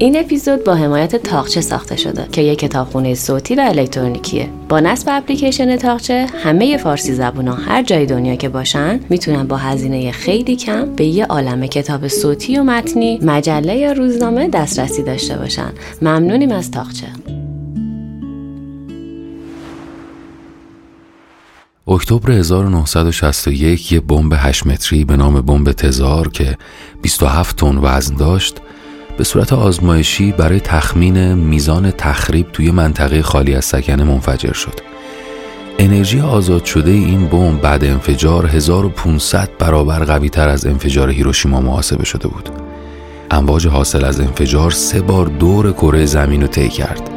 این اپیزود با حمایت تاقچه ساخته شده که یک کتابخونه صوتی و الکترونیکیه. با نصب اپلیکیشن تاقچه همه فارسی زبونا هر جای دنیا که باشن می‌تونن با هزینه خیلی کم به یه عالم کتاب صوتی و متنی مجله یا روزنامه دسترسی داشته باشن. ممنونیم از تاقچه. اکتبر 1961 یه بمب 8 متری به نام بمب تزار که 27 تن وزن داشت به صورت آزمایشی برای تخمین میزان تخریب توی منطقه خالی از سکنه منفجر شد. انرژی آزاد شده این بمب بعد انفجار 1500 برابر قوی تر از انفجار هیروشیما محاسبه شده بود. امواج حاصل از انفجار سه بار دور کره زمین رو طی کرد.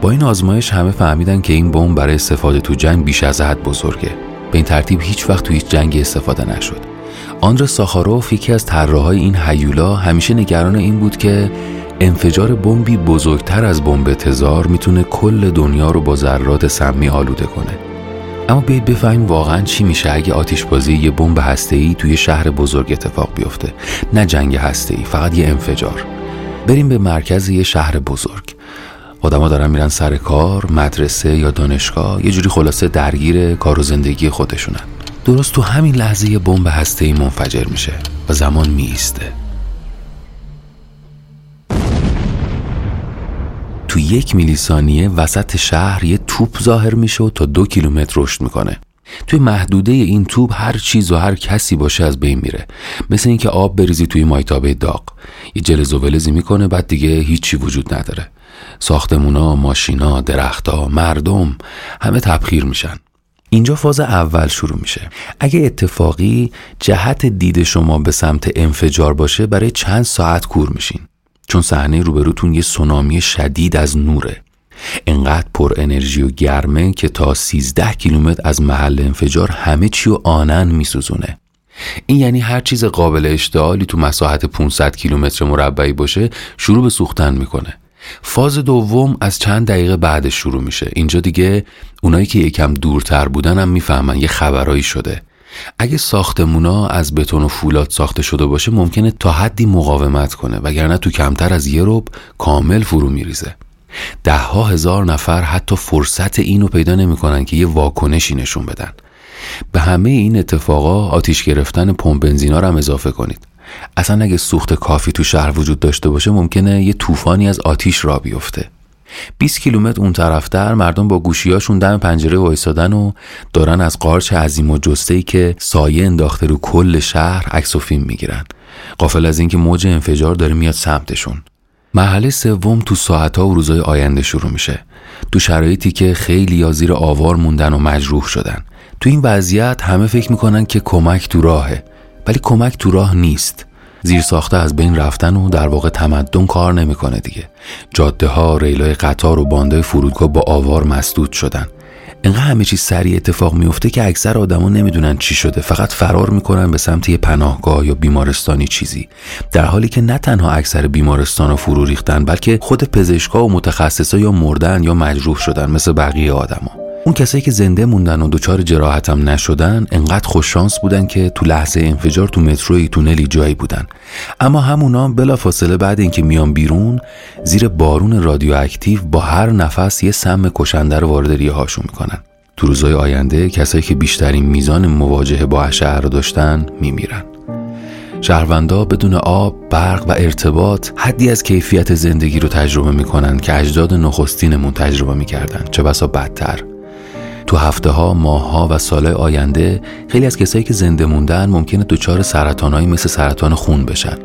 با این آزمایش همه فهمیدن که این بمب برای استفاده تو جنگ بیش از حد بزرگه. به این ترتیب هیچ وقت تو هیچ جنگی استفاده نشد. آندر ساخاروف یکی از طراحهای این هیولا همیشه نگران این بود که انفجار بمبی بزرگتر از بمب تزار می‌تونه کل دنیا رو با ذرات سمی آلوده کنه. اما بیاید بفهمیم واقعا چی میشه اگه آتیشبازی یه بمب هسته‌ای توی شهر بزرگ اتفاق بیفته. نه جنگ هسته‌ای فقط یه انفجار. بریم به مرکز یه شهر بزرگ. آدما دارن میرن سر کار مدرسه یا دانشگاه یه جوری خلاصه درگیر کار و زندگی خودشونن. درست تو همین لحظه بمب هسته‌ای منفجر میشه و زمان میسته تو یک میلی ثانیه وسط شهر یه توپ ظاهر میشه و تا دو کیلومتر رشد می‌کنه. توی محدوده این توپ هر چیز و هر کسی باشه از بین میره. مثل اینکه آب بریزی توی مایتابه داغ. یه جلز و ولزی می‌کنه بعد دیگه هیچی وجود نداره. ساختمونا، ماشینا، درختها، مردم همه تبخیر میشن. اینجا فاز اول شروع میشه. اگه اتفاقی جهت دید شما به سمت انفجار باشه برای چند ساعت کور میشین. چون صحنه روبروتون یه سونامی شدید از نوره. انقدر پر انرژی و گرمه که تا 13 کیلومتر از محل انفجار همه چی و آنن میسوزونه. این یعنی هر چیز قابل اشتعالی تو مساحت 500 کیلومتر مربعی باشه شروع به سوختن می‌کنه. فاز دوم از چند دقیقه بعدش شروع میشه. اینجا دیگه اونایی که یکم دورتر بودن هم می‌فهمن یه خبرایی شده. اگه ساختمونا از بتون و فولاد ساخته شده باشه ممکنه تا حدی مقاومت کنه وگرنه تو کمتر از یه روب کامل فرو میریزه. ده ها هزار نفر حتی فرصت اینو پیدا نمی‌کنن که یه واکنشی نشون بدن. به همه این اتفاقا آتیش گرفتن پمپ بنزینا رو هم اضافه کنید. اصلا اگه سوخت کافی تو شهر وجود داشته باشه ممکنه یه طوفانی از آتیش را بیفته. 20 کیلومتر اون طرفتر مردم با گوشیاشون دم پنجره وایسادن و دارن از قارچ عظیم و ای که سایه انداخته رو کل شهر عکس و فیلم می‌گیرن. قافل از اینکه موج انفجار داره میاد سمتشون. محله سوم تو ساعتها و روزای آینده شروع میشه. تو شرایطی که خیلی یا زیر آوار موندن و مجروح شدن. تو این وضعیت همه فکر می‌کنن که کمک تو راهه. ولی کمک تو راه نیست. زیر ساخته از بین رفتن و در واقع تمدن کار نمی‌کنه دیگه. جاده ها ریلای قطار و باندای فرودگاه با آوار مسدود شدن. انقدر همه چیز سریع اتفاق میفته که اکثر آدما نمی‌دونن چی شده. فقط فرار می‌کنن به سمت یه پناهگاه یا بیمارستانی چیزی. در حالی که نه تنها اکثر بیمارستان فرو ریختن بلکه خود پزشکا و متخصصا یا مردن یا مجروح شدن مثل بقیه آدما. اون کسایی که زنده موندن و دچار جراحتم نشدن انقدر خوششانس بودن که تو لحظه انفجار تو متروی تونلی جایی بودن. اما همونا بلا فاصله بعد اینکه میان بیرون زیر بارون رادیواکتیو با هر نفس یه سم کشنده رو وارد ریه هاشون می‌کنن. تو روزهای آینده کسایی که بیشترین میزان مواجهه با شهر رو داشتن میمیرن. شهروندا بدون آب، برق و ارتباط حدی از کیفیت زندگی رو تجربه می‌کنن که اجداد نخستینمون تجربه می‌کردن. چه بسا بدتر. تو هفته ها، ماه ها و سال آینده خیلی از کسایی که زنده موندن ممکنه دچار سرطانهایی مثل سرطان خون بشن.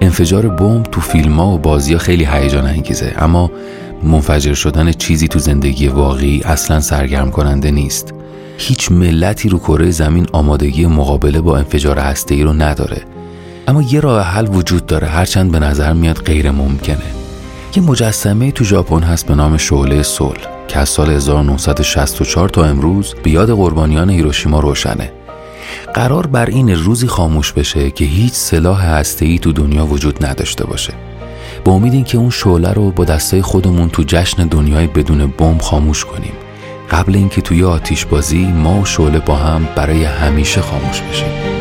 انفجار بمب تو فیلم ها و بازی ها خیلی هیجان انگیزه اما منفجر شدن چیزی تو زندگی واقعی اصلا سرگرم کننده نیست. هیچ ملتی رو کره زمین آمادگی مقابله با انفجار هسته رو نداره. اما یه راه حل وجود داره هرچند به نظر میاد غیر ممکنه. یه مجسمه تو ژاپن هست به نام شعله صلح که از سال 1964 تا امروز به یاد قربانیان هیروشیما روشنه. قرار بر این روزی خاموش بشه که هیچ سلاح هسته‌ای تو دنیا وجود نداشته باشه. با امید اینکه اون شعله رو با دستای خودمون تو جشن دنیای بدون بمب خاموش کنیم. قبل اینکه توی آتیش بازی ما و شعله با هم برای همیشه خاموش بشیم.